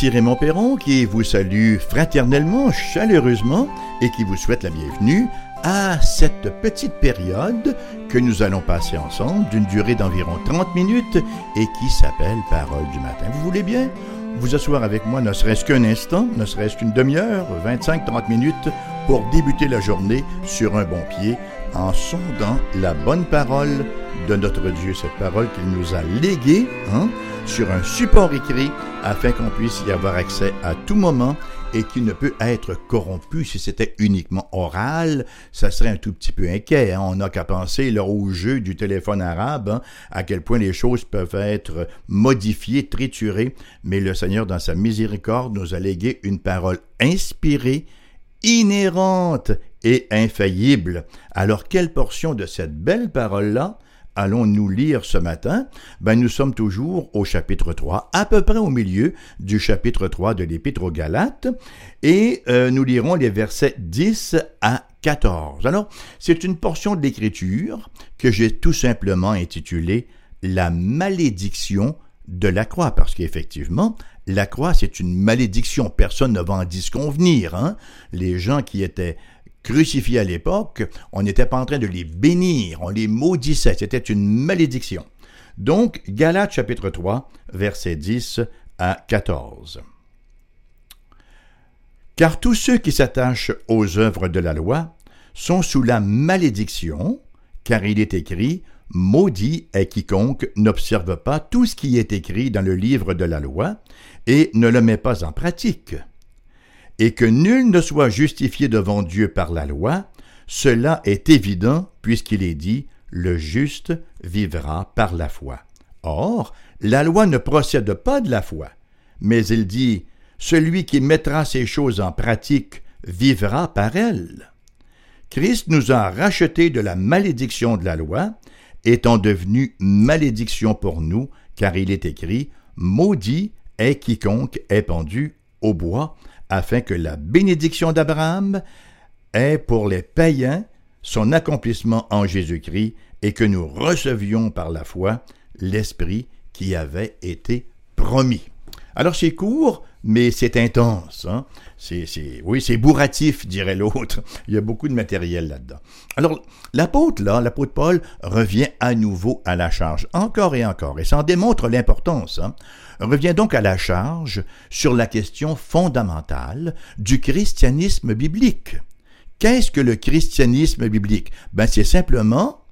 Ici Raymond Perron qui vous salue fraternellement, chaleureusement et qui vous souhaite la bienvenue à cette petite période que nous allons passer ensemble d'une durée d'environ 30 minutes et qui s'appelle Parole du matin. Vous voulez bien vous asseoir avec moi ne serait-ce qu'un instant, ne serait-ce qu'une demi-heure, 25-30 minutes pour débuter la journée sur un bon pied en sondant la bonne parole de notre Dieu, cette parole qu'il nous a léguée hein, sur un support écrit afin qu'on puisse y avoir accès à tout moment et qui ne peut être corrompu si c'était uniquement oral, ça serait un tout petit peu inquiet. Hein. On n'a qu'à penser là, au jeu du téléphone arabe, hein, à quel point les choses peuvent être modifiées, triturées, mais le Seigneur, dans sa miséricorde, nous a légué une parole inspirée, inhérente et infaillible. Alors quelle portion de cette belle parole-là allons-nous lire ce matin? Ben, Nous sommes toujours au chapitre 3, à peu près au milieu du chapitre 3 de l'Épître aux Galates, et euh, nous lirons les versets 10 à 14. Alors, c'est une portion de l'Écriture que j'ai tout simplement intitulée La malédiction de la croix, parce qu'effectivement, la croix, c'est une malédiction. Personne ne va en disconvenir. Hein? Les gens qui étaient crucifiés à l'époque, on n'était pas en train de les bénir, on les maudissait, c'était une malédiction. Donc, Galates chapitre 3, versets 10 à 14. Car tous ceux qui s'attachent aux œuvres de la loi sont sous la malédiction, car il est écrit, Maudit est quiconque n'observe pas tout ce qui est écrit dans le livre de la loi et ne le met pas en pratique et que nul ne soit justifié devant Dieu par la loi, cela est évident puisqu'il est dit le juste vivra par la foi. Or, la loi ne procède pas de la foi, mais il dit celui qui mettra ces choses en pratique vivra par elles. Christ nous a rachetés de la malédiction de la loi, étant devenu malédiction pour nous, car il est écrit Maudit est quiconque est pendu au bois, afin que la bénédiction d'Abraham ait pour les païens son accomplissement en Jésus-Christ et que nous recevions par la foi l'Esprit qui avait été promis. Alors c'est court, mais c'est intense. Hein? C'est, oui, c'est bourratif, dirait l'autre. Il y a beaucoup de matériel là-dedans. Alors, l'apôtre, là, l'apôtre Paul, revient à nouveau à la charge, encore et encore, et ça en démontre l'importance. Hein? Revient donc à la charge sur la question fondamentale du christianisme biblique. Qu'est-ce que le christianisme biblique? Ben, c'est simplement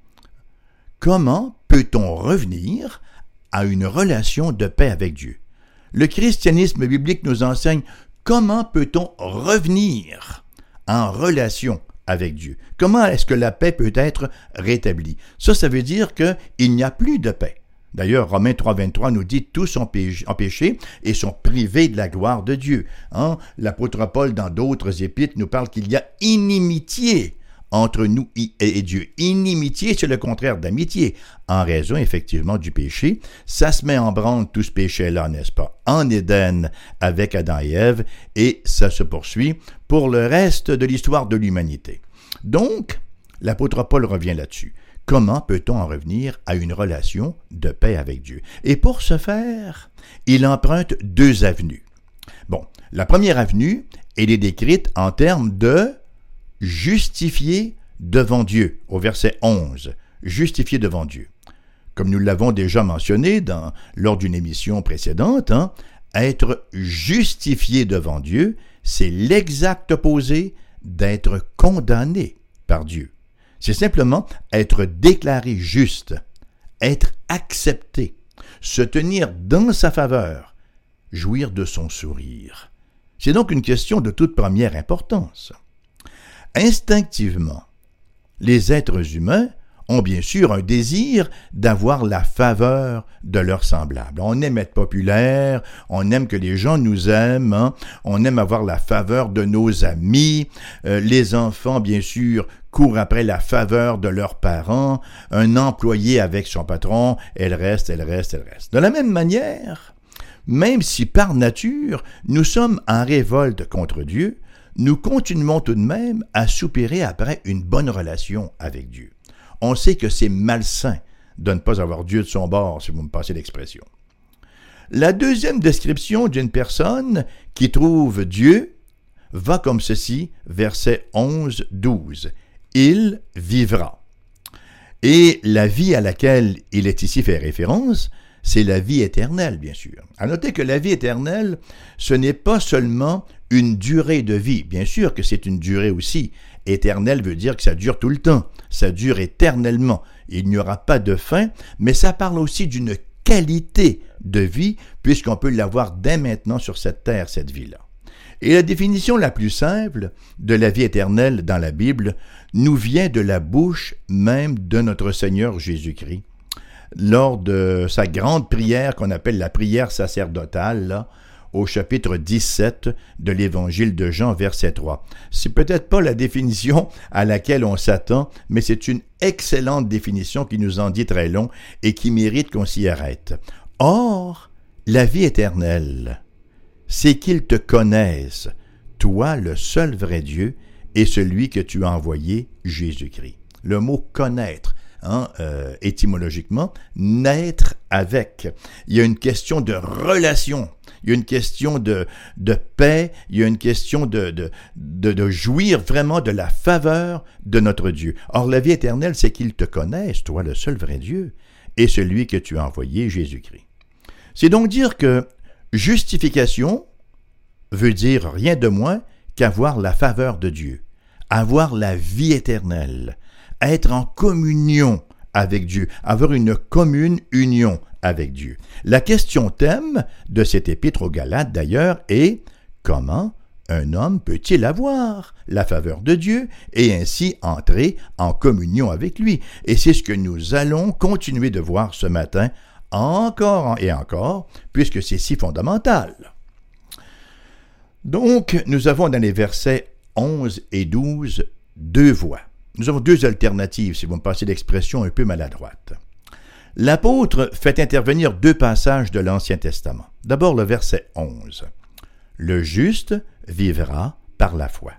comment peut-on revenir à une relation de paix avec Dieu? Le christianisme biblique nous enseigne comment peut-on revenir en relation avec Dieu? Comment est-ce que la paix peut être rétablie? Ça, ça veut dire qu'il n'y a plus de paix. D'ailleurs, Romains 3.23 nous dit tous sont péché et sont privés de la gloire de Dieu. Hein? L'apôtre Paul, dans d'autres épîtres, nous parle qu'il y a inimitié entre nous et Dieu. Inimitié, c'est le contraire d'amitié, en raison effectivement du péché. Ça se met en branle tout ce péché-là, n'est-ce pas, en Éden avec Adam et Ève, et ça se poursuit pour le reste de l'histoire de l'humanité. Donc, l'apôtre Paul revient là-dessus. Comment peut-on en revenir à une relation de paix avec Dieu? Et pour ce faire, il emprunte deux avenues. Bon, la première avenue, elle est décrite en termes de justifier devant Dieu, au verset 11. Justifier devant Dieu. Comme nous l'avons déjà mentionné lors d'une émission précédente, hein, être justifié devant Dieu, c'est l'exact opposé d'être condamné par Dieu. C'est simplement être déclaré juste, être accepté, se tenir dans sa faveur, jouir de son sourire. C'est donc une question de toute première importance. Instinctivement, les êtres humains ont bien sûr un désir d'avoir la faveur de leurs semblables. On aime être populaire, on aime que les gens nous aiment, hein. on aime avoir la faveur de nos amis, euh, les enfants bien sûr courent après la faveur de leurs parents, un employé avec son patron, elle reste, elle reste, elle reste. De la même manière, même si par nature nous sommes en révolte contre Dieu, nous continuons tout de même à soupirer après une bonne relation avec Dieu on sait que c'est malsain de ne pas avoir Dieu de son bord, si vous me passez l'expression. La deuxième description d'une personne qui trouve Dieu va comme ceci, verset 11-12. Il vivra. Et la vie à laquelle il est ici fait référence, c'est la vie éternelle, bien sûr. À noter que la vie éternelle, ce n'est pas seulement une durée de vie. Bien sûr que c'est une durée aussi. Éternel veut dire que ça dure tout le temps. Ça dure éternellement. Il n'y aura pas de fin, mais ça parle aussi d'une qualité de vie, puisqu'on peut l'avoir dès maintenant sur cette terre, cette vie-là. Et la définition la plus simple de la vie éternelle dans la Bible nous vient de la bouche même de notre Seigneur Jésus-Christ. Lors de sa grande prière qu'on appelle la prière sacerdotale, au chapitre 17 de l'évangile de Jean, verset 3. C'est peut-être pas la définition à laquelle on s'attend, mais c'est une excellente définition qui nous en dit très long et qui mérite qu'on s'y arrête. Or, la vie éternelle, c'est qu'ils te connaissent, toi le seul vrai Dieu, et celui que tu as envoyé, Jésus-Christ. Le mot connaître, hein, euh, étymologiquement, naître avec. Il y a une question de relation, il y a une question de, de paix, il y a une question de, de, de, de jouir vraiment de la faveur de notre Dieu. Or, la vie éternelle, c'est qu'ils te connaissent, toi le seul vrai Dieu, et celui que tu as envoyé, Jésus-Christ. C'est donc dire que justification veut dire rien de moins qu'avoir la faveur de Dieu, avoir la vie éternelle, être en communion avec Dieu, avoir une commune union avec Dieu. La question thème de cet épître aux Galates d'ailleurs est comment un homme peut-il avoir la faveur de Dieu et ainsi entrer en communion avec lui? Et c'est ce que nous allons continuer de voir ce matin encore et encore, puisque c'est si fondamental. Donc, nous avons dans les versets 11 et 12 deux voies. Nous avons deux alternatives, si vous me passez l'expression un peu maladroite. L'apôtre fait intervenir deux passages de l'Ancien Testament. D'abord le verset 11. Le juste vivra par la foi.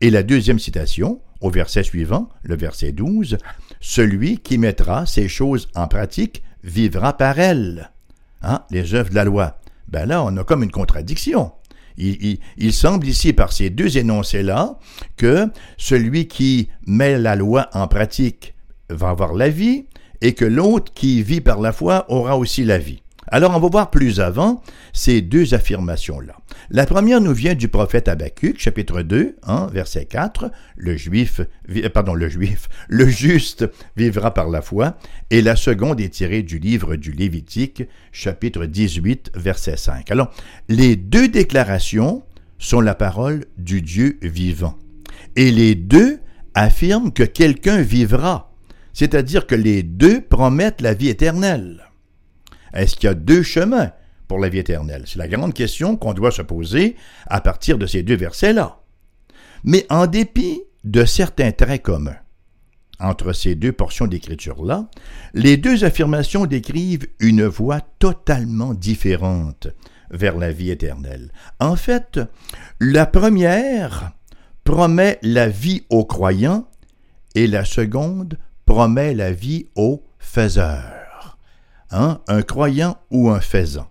Et la deuxième citation, au verset suivant, le verset 12, Celui qui mettra ces choses en pratique vivra par elles. Hein, les œuvres de la loi. Ben là, on a comme une contradiction. Il, semble ici, par ces deux énoncés-là, que celui qui met la loi en pratique va avoir la vie, et que l'autre qui vit par la foi aura aussi la vie. Alors on va voir plus avant ces deux affirmations-là. La première nous vient du prophète Habacuc, chapitre 2, hein, verset 4, le juif, pardon, le juif, le juste vivra par la foi, et la seconde est tirée du livre du Lévitique, chapitre 18, verset 5. Alors, les deux déclarations sont la parole du Dieu vivant. Et les deux affirment que quelqu'un vivra c'est-à-dire que les deux promettent la vie éternelle. Est-ce qu'il y a deux chemins pour la vie éternelle? C'est la grande question qu'on doit se poser à partir de ces deux versets-là. Mais en dépit de certains traits communs entre ces deux portions d'écriture-là, les deux affirmations décrivent une voie totalement différente vers la vie éternelle. En fait, la première promet la vie aux croyants et la seconde promet la vie au faiseur, hein, un croyant ou un faisant.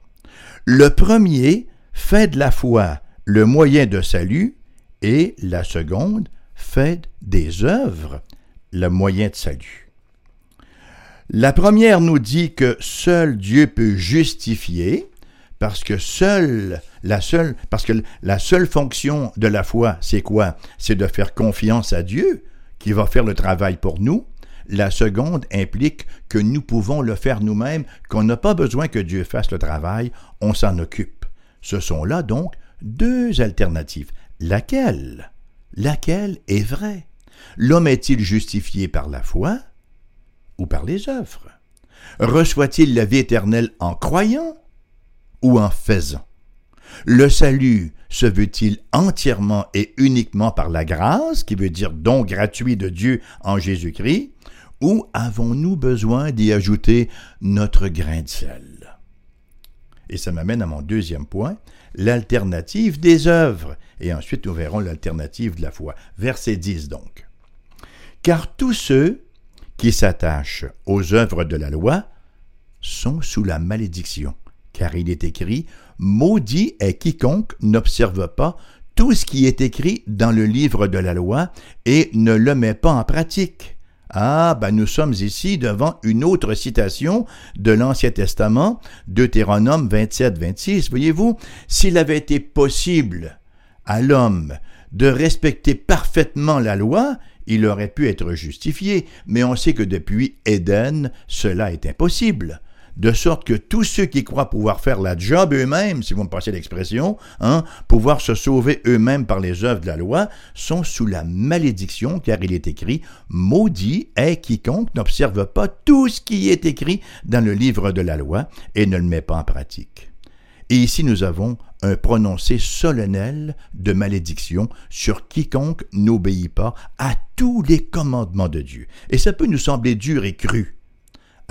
Le premier fait de la foi le moyen de salut et la seconde fait des œuvres le moyen de salut. La première nous dit que seul Dieu peut justifier parce que seule la seule parce que la seule fonction de la foi, c'est quoi? C'est de faire confiance à Dieu qui va faire le travail pour nous la seconde implique que nous pouvons le faire nous-mêmes, qu'on n'a pas besoin que Dieu fasse le travail, on s'en occupe. Ce sont là donc deux alternatives. Laquelle? Laquelle est vraie? L'homme est-il justifié par la foi ou par les œuvres? Reçoit-il la vie éternelle en croyant ou en faisant? Le salut se veut-il entièrement et uniquement par la grâce, qui veut dire don gratuit de Dieu en Jésus-Christ, ou avons-nous besoin d'y ajouter notre grain de sel? Et ça m'amène à mon deuxième point, l'alternative des œuvres. Et ensuite, nous verrons l'alternative de la foi. Verset 10 donc. Car tous ceux qui s'attachent aux œuvres de la loi sont sous la malédiction, car il est écrit, Maudit est quiconque n'observe pas tout ce qui est écrit dans le livre de la loi et ne le met pas en pratique. Ah, ben nous sommes ici devant une autre citation de l'Ancien Testament, Deutéronome 27-26. Voyez-vous, s'il avait été possible à l'homme de respecter parfaitement la loi, il aurait pu être justifié, mais on sait que depuis Éden, cela est impossible de sorte que tous ceux qui croient pouvoir faire la job eux-mêmes, si vous me passez l'expression, hein, pouvoir se sauver eux-mêmes par les œuvres de la loi, sont sous la malédiction, car il est écrit Maudit est quiconque n'observe pas tout ce qui est écrit dans le livre de la loi et ne le met pas en pratique. Et ici nous avons un prononcé solennel de malédiction sur quiconque n'obéit pas à tous les commandements de Dieu. Et ça peut nous sembler dur et cru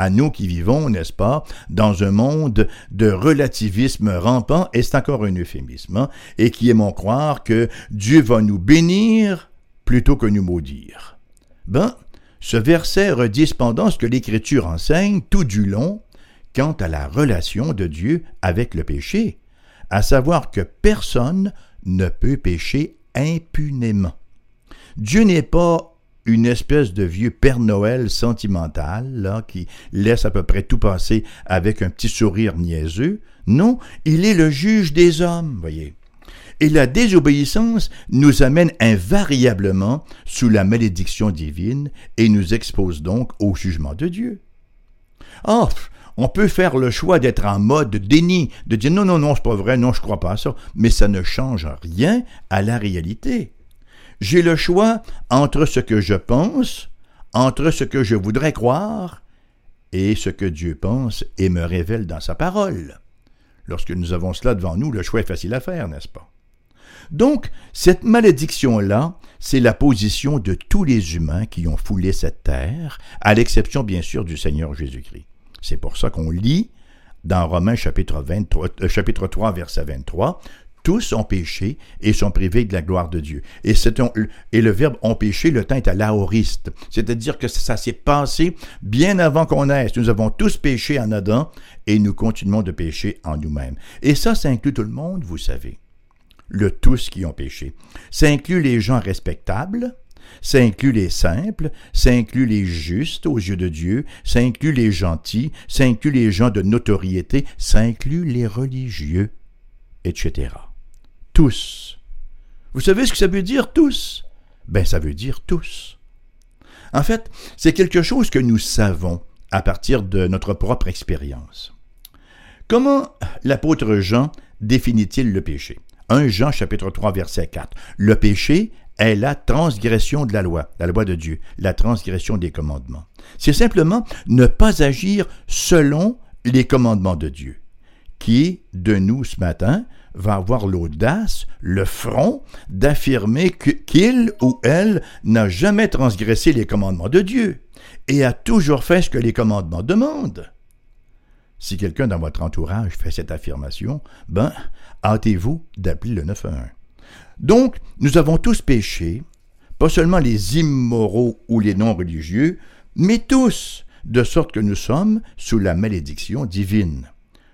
à nous qui vivons, n'est-ce pas, dans un monde de relativisme rampant, et c'est encore un euphémisme, hein, et qui aimons croire que Dieu va nous bénir plutôt que nous maudire. Ben, ce verset redit cependant ce que l'Écriture enseigne tout du long quant à la relation de Dieu avec le péché, à savoir que personne ne peut pécher impunément. Dieu n'est pas une espèce de vieux Père Noël sentimental, là, qui laisse à peu près tout passer avec un petit sourire niaiseux. Non, il est le juge des hommes, voyez. Et la désobéissance nous amène invariablement sous la malédiction divine et nous expose donc au jugement de Dieu. Oh, on peut faire le choix d'être en mode déni, de dire non, non, non, c'est pas vrai, non, je crois pas à ça, mais ça ne change rien à la réalité. J'ai le choix entre ce que je pense, entre ce que je voudrais croire, et ce que Dieu pense et me révèle dans sa parole. Lorsque nous avons cela devant nous, le choix est facile à faire, n'est-ce pas? Donc, cette malédiction-là, c'est la position de tous les humains qui ont foulé cette terre, à l'exception bien sûr du Seigneur Jésus-Christ. C'est pour ça qu'on lit dans Romains chapitre, 23, euh, 3, verset 23, tous ont péché et sont privés de la gloire de Dieu. Et, le verbe ont péché, le temps est à l'aoriste. C'est-à-dire que ça s'est passé bien avant qu'on naisse. Nous avons tous péché en Adam et nous continuons de pécher en nous-mêmes. Et ça, ça inclut tout le monde, vous savez. Le tous qui ont péché. Ça inclut les gens respectables, ça inclut les simples, ça inclut les justes aux yeux de Dieu, ça inclut les gentils, ça inclut les gens de notoriété, ça inclut les religieux, etc tous. Vous savez ce que ça veut dire tous? Ben ça veut dire tous. En fait, c'est quelque chose que nous savons à partir de notre propre expérience. Comment l'apôtre Jean définit-il le péché? 1 Jean chapitre 3 verset 4. Le péché est la transgression de la loi, la loi de Dieu, la transgression des commandements. C'est simplement ne pas agir selon les commandements de Dieu. Qui de nous ce matin va avoir l'audace, le front, d'affirmer qu'il ou elle n'a jamais transgressé les commandements de Dieu et a toujours fait ce que les commandements demandent. Si quelqu'un dans votre entourage fait cette affirmation, ben, hâtez-vous d'appeler le 911. Donc, nous avons tous péché, pas seulement les immoraux ou les non-religieux, mais tous, de sorte que nous sommes sous la malédiction divine.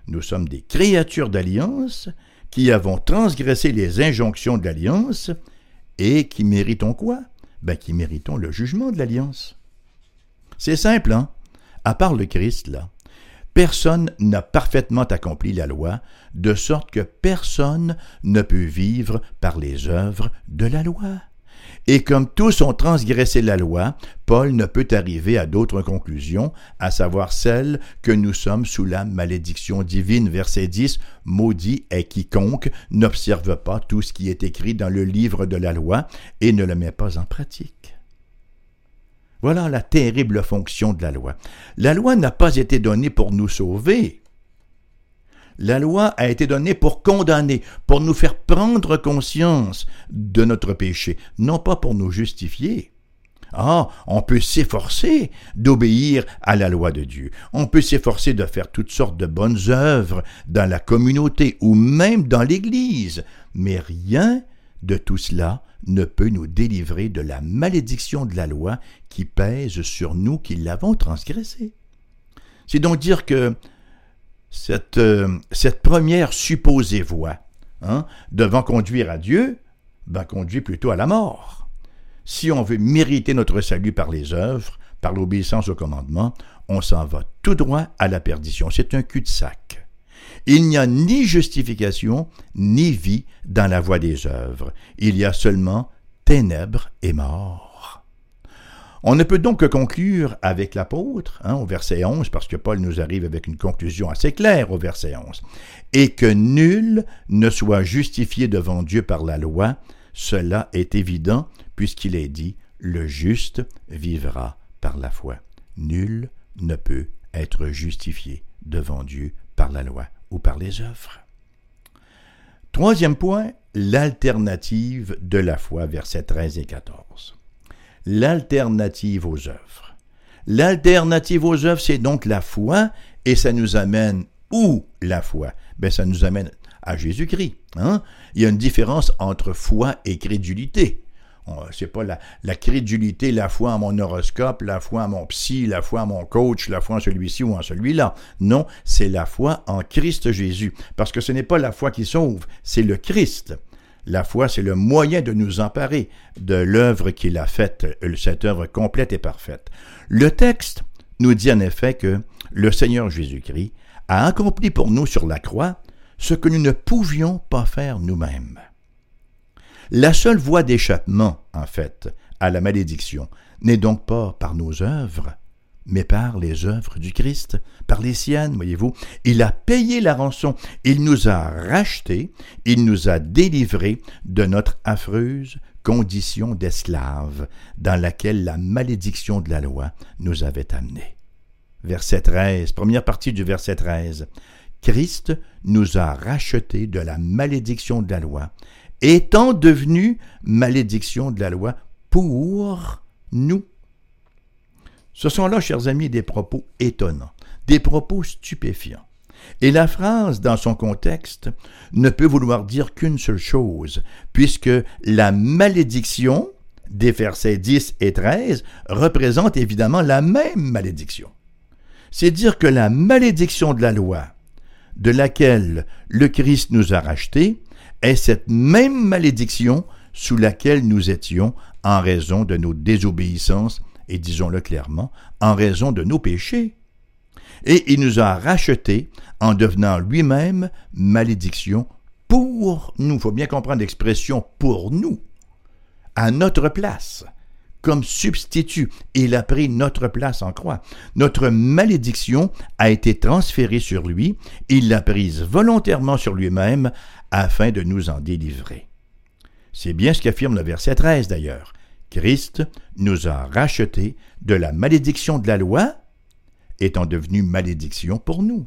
Nous sommes des créatures d'alliance qui avons transgressé les injonctions de l'alliance et qui méritons quoi? Ben qui méritons le jugement de l'alliance. C'est simple, hein? À part le Christ, là, personne n'a parfaitement accompli la loi, de sorte que personne ne peut vivre par les œuvres de la loi. Et comme tous ont transgressé la loi, Paul ne peut arriver à d'autres conclusions, à savoir celle que nous sommes sous la malédiction divine. Verset 10, Maudit est quiconque n'observe pas tout ce qui est écrit dans le livre de la loi et ne le met pas en pratique. Voilà la terrible fonction de la loi. La loi n'a pas été donnée pour nous sauver, la loi a été donnée pour condamner, pour nous faire prendre conscience de notre péché, non pas pour nous justifier. Ah, on peut s'efforcer d'obéir à la loi de Dieu. On peut s'efforcer de faire toutes sortes de bonnes œuvres dans la communauté ou même dans l'Église. Mais rien de tout cela ne peut nous délivrer de la malédiction de la loi qui pèse sur nous qui l'avons transgressée. C'est donc dire que cette, euh, cette première supposée voie hein, devant conduire à Dieu, ben, conduit plutôt à la mort. Si on veut mériter notre salut par les œuvres, par l'obéissance au commandement, on s'en va tout droit à la perdition. C'est un cul-de-sac. Il n'y a ni justification, ni vie dans la voie des œuvres. Il y a seulement ténèbres et mort. On ne peut donc que conclure avec l'apôtre, hein, au verset 11, parce que Paul nous arrive avec une conclusion assez claire au verset 11, et que nul ne soit justifié devant Dieu par la loi, cela est évident, puisqu'il est dit, le juste vivra par la foi. Nul ne peut être justifié devant Dieu par la loi ou par les œuvres. Troisième point, l'alternative de la foi, versets 13 et 14. L'alternative aux œuvres. L'alternative aux œuvres, c'est donc la foi, et ça nous amène où la foi? Ben, Ça nous amène à Jésus-Christ. Hein? Il y a une différence entre foi et crédulité. C'est pas la, la, crédulité, la foi en mon horoscope, la foi en mon psy, la foi en mon coach, la foi en celui-ci ou en celui-là. Non, c'est la foi en Christ Jésus. Parce que ce n'est pas la foi qui sauve, c'est le Christ. La foi, c'est le moyen de nous emparer de l'œuvre qu'il a faite, cette œuvre complète et parfaite. Le texte nous dit en effet que le Seigneur Jésus-Christ a accompli pour nous sur la croix ce que nous ne pouvions pas faire nous-mêmes. La seule voie d'échappement, en fait, à la malédiction n'est donc pas par nos œuvres, mais par les œuvres du Christ, par les siennes, voyez-vous. Il a payé la rançon, il nous a rachetés, il nous a délivrés de notre affreuse condition d'esclave dans laquelle la malédiction de la loi nous avait amenés. Verset 13, première partie du verset 13. Christ nous a rachetés de la malédiction de la loi, étant devenu malédiction de la loi pour nous. Ce sont là, chers amis, des propos étonnants, des propos stupéfiants. Et la phrase, dans son contexte, ne peut vouloir dire qu'une seule chose, puisque la malédiction des versets 10 et 13 représente évidemment la même malédiction. C'est dire que la malédiction de la loi, de laquelle le Christ nous a rachetés, est cette même malédiction sous laquelle nous étions en raison de nos désobéissances et disons-le clairement, en raison de nos péchés. Et il nous a rachetés en devenant lui-même malédiction pour nous. Il faut bien comprendre l'expression pour nous, à notre place, comme substitut. Il a pris notre place en croix. Notre malédiction a été transférée sur lui. Il l'a prise volontairement sur lui-même afin de nous en délivrer. C'est bien ce qu'affirme le verset 13 d'ailleurs. Christ nous a rachetés de la malédiction de la loi, étant devenu malédiction pour nous.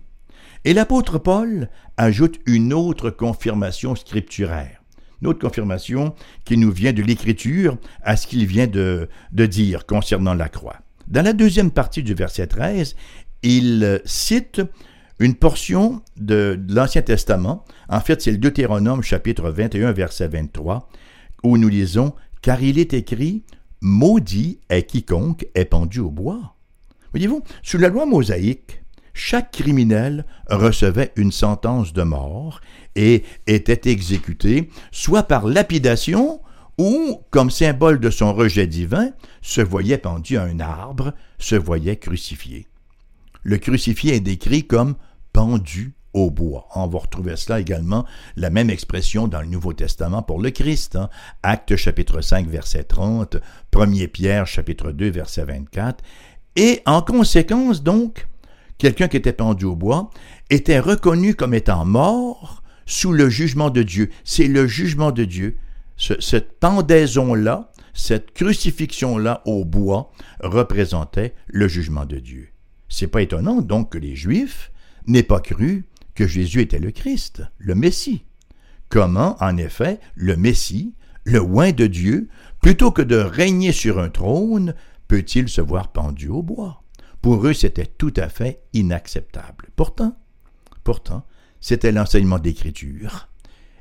Et l'apôtre Paul ajoute une autre confirmation scripturaire, une autre confirmation qui nous vient de l'Écriture à ce qu'il vient de, de dire concernant la croix. Dans la deuxième partie du verset 13, il cite une portion de, l'Ancien Testament. En fait, c'est le Deutéronome chapitre 21, verset 23, où nous lisons Car il est écrit Maudit est quiconque est pendu au bois. Voyez-vous, sous la loi mosaïque, chaque criminel recevait une sentence de mort et était exécuté soit par lapidation ou, comme symbole de son rejet divin, se voyait pendu à un arbre, se voyait crucifié. Le crucifié est décrit comme pendu au bois. On va retrouver cela également, la même expression dans le Nouveau Testament pour le Christ. Hein. Acte chapitre 5 verset 30, 1 Pierre chapitre 2 verset 24. Et en conséquence donc, quelqu'un qui était pendu au bois était reconnu comme étant mort sous le jugement de Dieu. C'est le jugement de Dieu. cette pendaison-là, cette crucifixion-là au bois représentait le jugement de Dieu. C'est pas étonnant donc que les Juifs n'aient pas cru que Jésus était le Christ, le Messie. Comment, en effet, le Messie, le oint de Dieu, plutôt que de régner sur un trône, peut-il se voir pendu au bois? Pour eux, c'était tout à fait inacceptable. Pourtant, pourtant, c'était l'enseignement d'Écriture.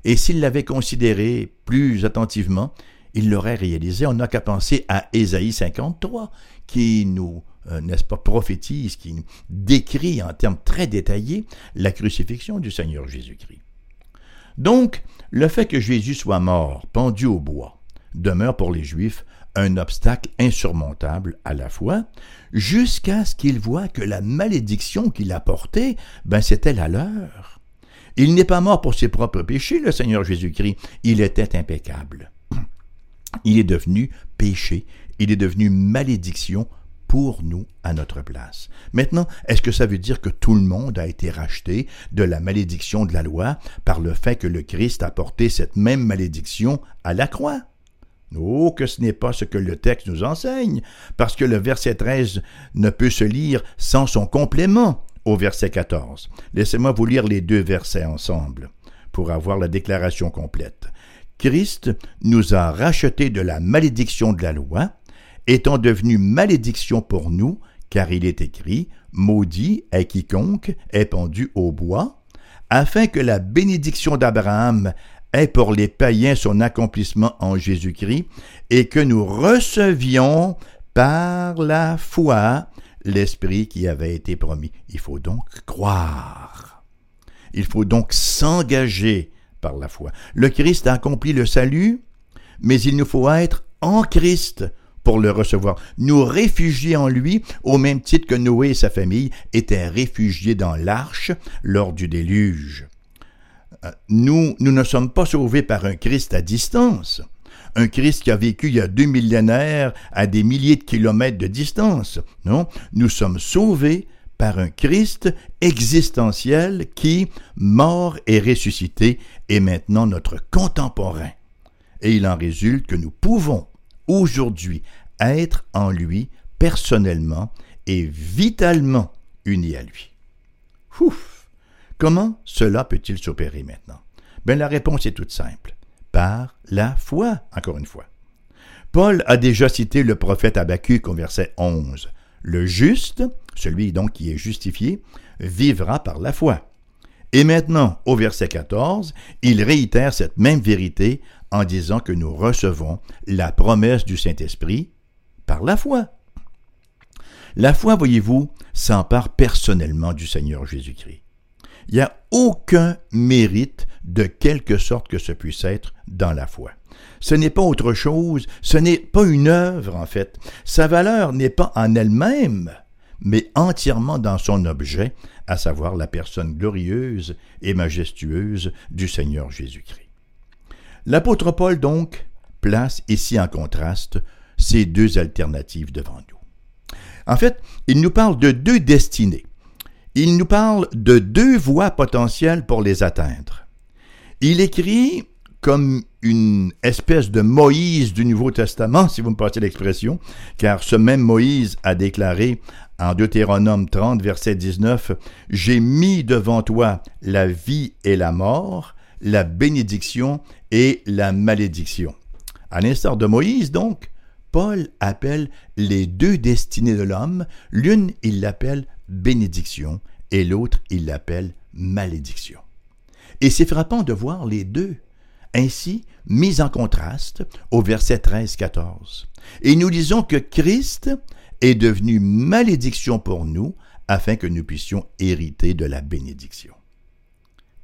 Et s'il l'avait considéré plus attentivement, il l'aurait réalisé. On n'a qu'à penser à Ésaïe 53, qui nous euh, n'est-ce pas, prophétise, qui décrit en termes très détaillés la crucifixion du Seigneur Jésus-Christ. Donc, le fait que Jésus soit mort, pendu au bois, demeure pour les Juifs un obstacle insurmontable à la fois, jusqu'à ce qu'ils voient que la malédiction qu'il a portée, ben c'était la leur. Il n'est pas mort pour ses propres péchés, le Seigneur Jésus-Christ, il était impeccable. Il est devenu péché, il est devenu malédiction pour nous à notre place. Maintenant, est-ce que ça veut dire que tout le monde a été racheté de la malédiction de la loi par le fait que le Christ a porté cette même malédiction à la croix? Oh, que ce n'est pas ce que le texte nous enseigne, parce que le verset 13 ne peut se lire sans son complément au verset 14. Laissez-moi vous lire les deux versets ensemble pour avoir la déclaration complète. Christ nous a rachetés de la malédiction de la loi, étant devenu malédiction pour nous, car il est écrit, Maudit est quiconque est pendu au bois, afin que la bénédiction d'Abraham ait pour les païens son accomplissement en Jésus-Christ, et que nous recevions par la foi l'Esprit qui avait été promis. Il faut donc croire. Il faut donc s'engager par la foi. Le Christ a accompli le salut, mais il nous faut être en Christ pour le recevoir, nous réfugier en lui au même titre que Noé et sa famille étaient réfugiés dans l'arche lors du déluge. Euh, nous, nous ne sommes pas sauvés par un Christ à distance, un Christ qui a vécu il y a deux millénaires à des milliers de kilomètres de distance. Non, nous sommes sauvés par un Christ existentiel qui, mort et ressuscité, est maintenant notre contemporain. Et il en résulte que nous pouvons aujourd'hui être en lui personnellement et vitalement unis à lui. Ouf! Comment cela peut-il s'opérer maintenant? Ben, la réponse est toute simple. Par la foi, encore une fois. Paul a déjà cité le prophète Habakkuk au verset 11. Le juste, celui donc qui est justifié, vivra par la foi. Et maintenant, au verset 14, il réitère cette même vérité en disant que nous recevons la promesse du Saint-Esprit par la foi. La foi, voyez-vous, s'empare personnellement du Seigneur Jésus-Christ. Il n'y a aucun mérite de quelque sorte que ce puisse être dans la foi. Ce n'est pas autre chose, ce n'est pas une œuvre en fait. Sa valeur n'est pas en elle-même, mais entièrement dans son objet, à savoir la personne glorieuse et majestueuse du Seigneur Jésus-Christ. L'apôtre Paul, donc, place ici en contraste ces deux alternatives devant nous. En fait, il nous parle de deux destinées. Il nous parle de deux voies potentielles pour les atteindre. Il écrit comme une espèce de Moïse du Nouveau Testament, si vous me passez l'expression, car ce même Moïse a déclaré en Deutéronome 30, verset 19, J'ai mis devant toi la vie et la mort, la bénédiction et la malédiction. À l'instar de Moïse, donc, Paul appelle les deux destinées de l'homme, l'une il l'appelle bénédiction et l'autre il l'appelle malédiction. Et c'est frappant de voir les deux ainsi mis en contraste au verset 13-14. Et nous disons que Christ est devenu malédiction pour nous afin que nous puissions hériter de la bénédiction.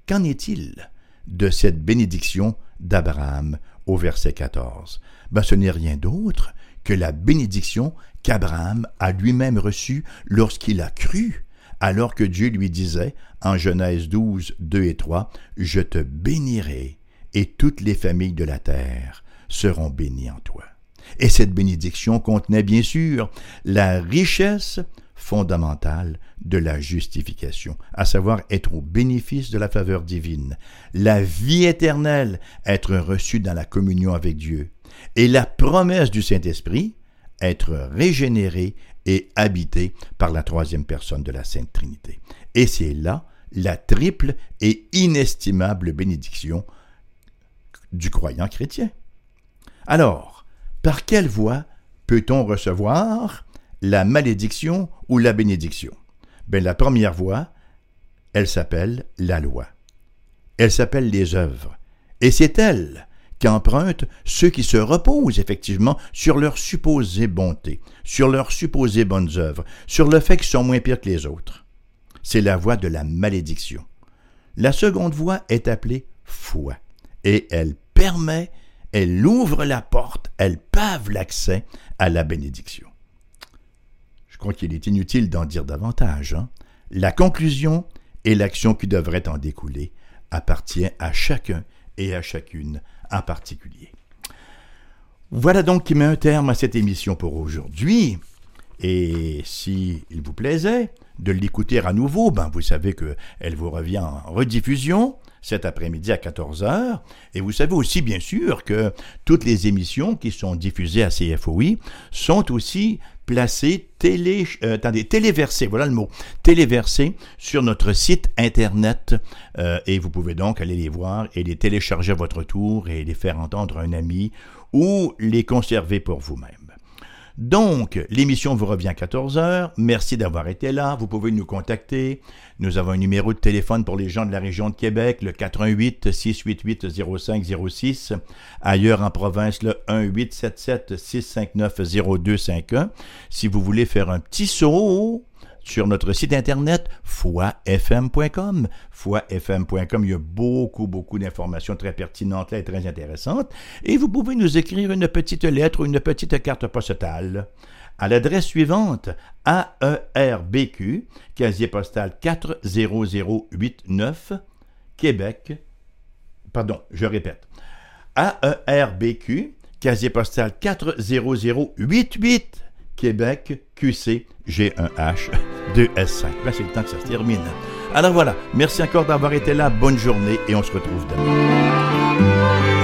Qu'en est-il de cette bénédiction d'Abraham au verset 14. Ben, ce n'est rien d'autre que la bénédiction qu'Abraham a lui-même reçue lorsqu'il a cru, alors que Dieu lui disait en Genèse 12, 2 et 3, Je te bénirai et toutes les familles de la terre seront bénies en toi. Et cette bénédiction contenait bien sûr la richesse fondamentale de la justification, à savoir être au bénéfice de la faveur divine, la vie éternelle, être reçu dans la communion avec Dieu, et la promesse du Saint-Esprit, être régénéré et habité par la troisième personne de la Sainte Trinité. Et c'est là la triple et inestimable bénédiction du croyant chrétien. Alors, par quelle voie peut-on recevoir la malédiction ou la bénédiction? Ben, la première voie, elle s'appelle la loi. Elle s'appelle les œuvres. Et c'est elle qu'empruntent ceux qui se reposent effectivement sur leur supposée bonté, sur leurs supposées bonnes œuvres, sur le fait qu'ils sont moins pires que les autres. C'est la voie de la malédiction. La seconde voie est appelée foi, et elle permet, elle ouvre la porte, elle pave l'accès à la bénédiction. Je crois qu'il est inutile d'en dire davantage. Hein. La conclusion et l'action qui devrait en découler appartient à chacun et à chacune en particulier. Voilà donc qui met un terme à cette émission pour aujourd'hui. Et s'il vous plaisait de l'écouter à nouveau, ben vous savez qu'elle vous revient en rediffusion cet après-midi à 14h. Et vous savez aussi, bien sûr, que toutes les émissions qui sont diffusées à CFOI sont aussi placées télé, euh, attendez, téléversées, voilà le mot, téléversées sur notre site Internet. Euh, et vous pouvez donc aller les voir et les télécharger à votre tour et les faire entendre à un ami ou les conserver pour vous-même. Donc, l'émission vous revient à 14h. Merci d'avoir été là. Vous pouvez nous contacter. Nous avons un numéro de téléphone pour les gens de la région de Québec, le 88 688 0506. Ailleurs en province, le 1877 659 0251. Si vous voulez faire un petit saut sur notre site internet foifm.com. Foifm.com, il y a beaucoup, beaucoup d'informations très pertinentes et très intéressantes. Et vous pouvez nous écrire une petite lettre ou une petite carte postale à l'adresse suivante AERBQ, casier postal 40089, Québec. Pardon, je répète. AERBQ, casier postal 40088, Québec QC G1H 2S5. Ben, c'est le temps que ça se termine. Alors voilà, merci encore d'avoir été là, bonne journée et on se retrouve demain.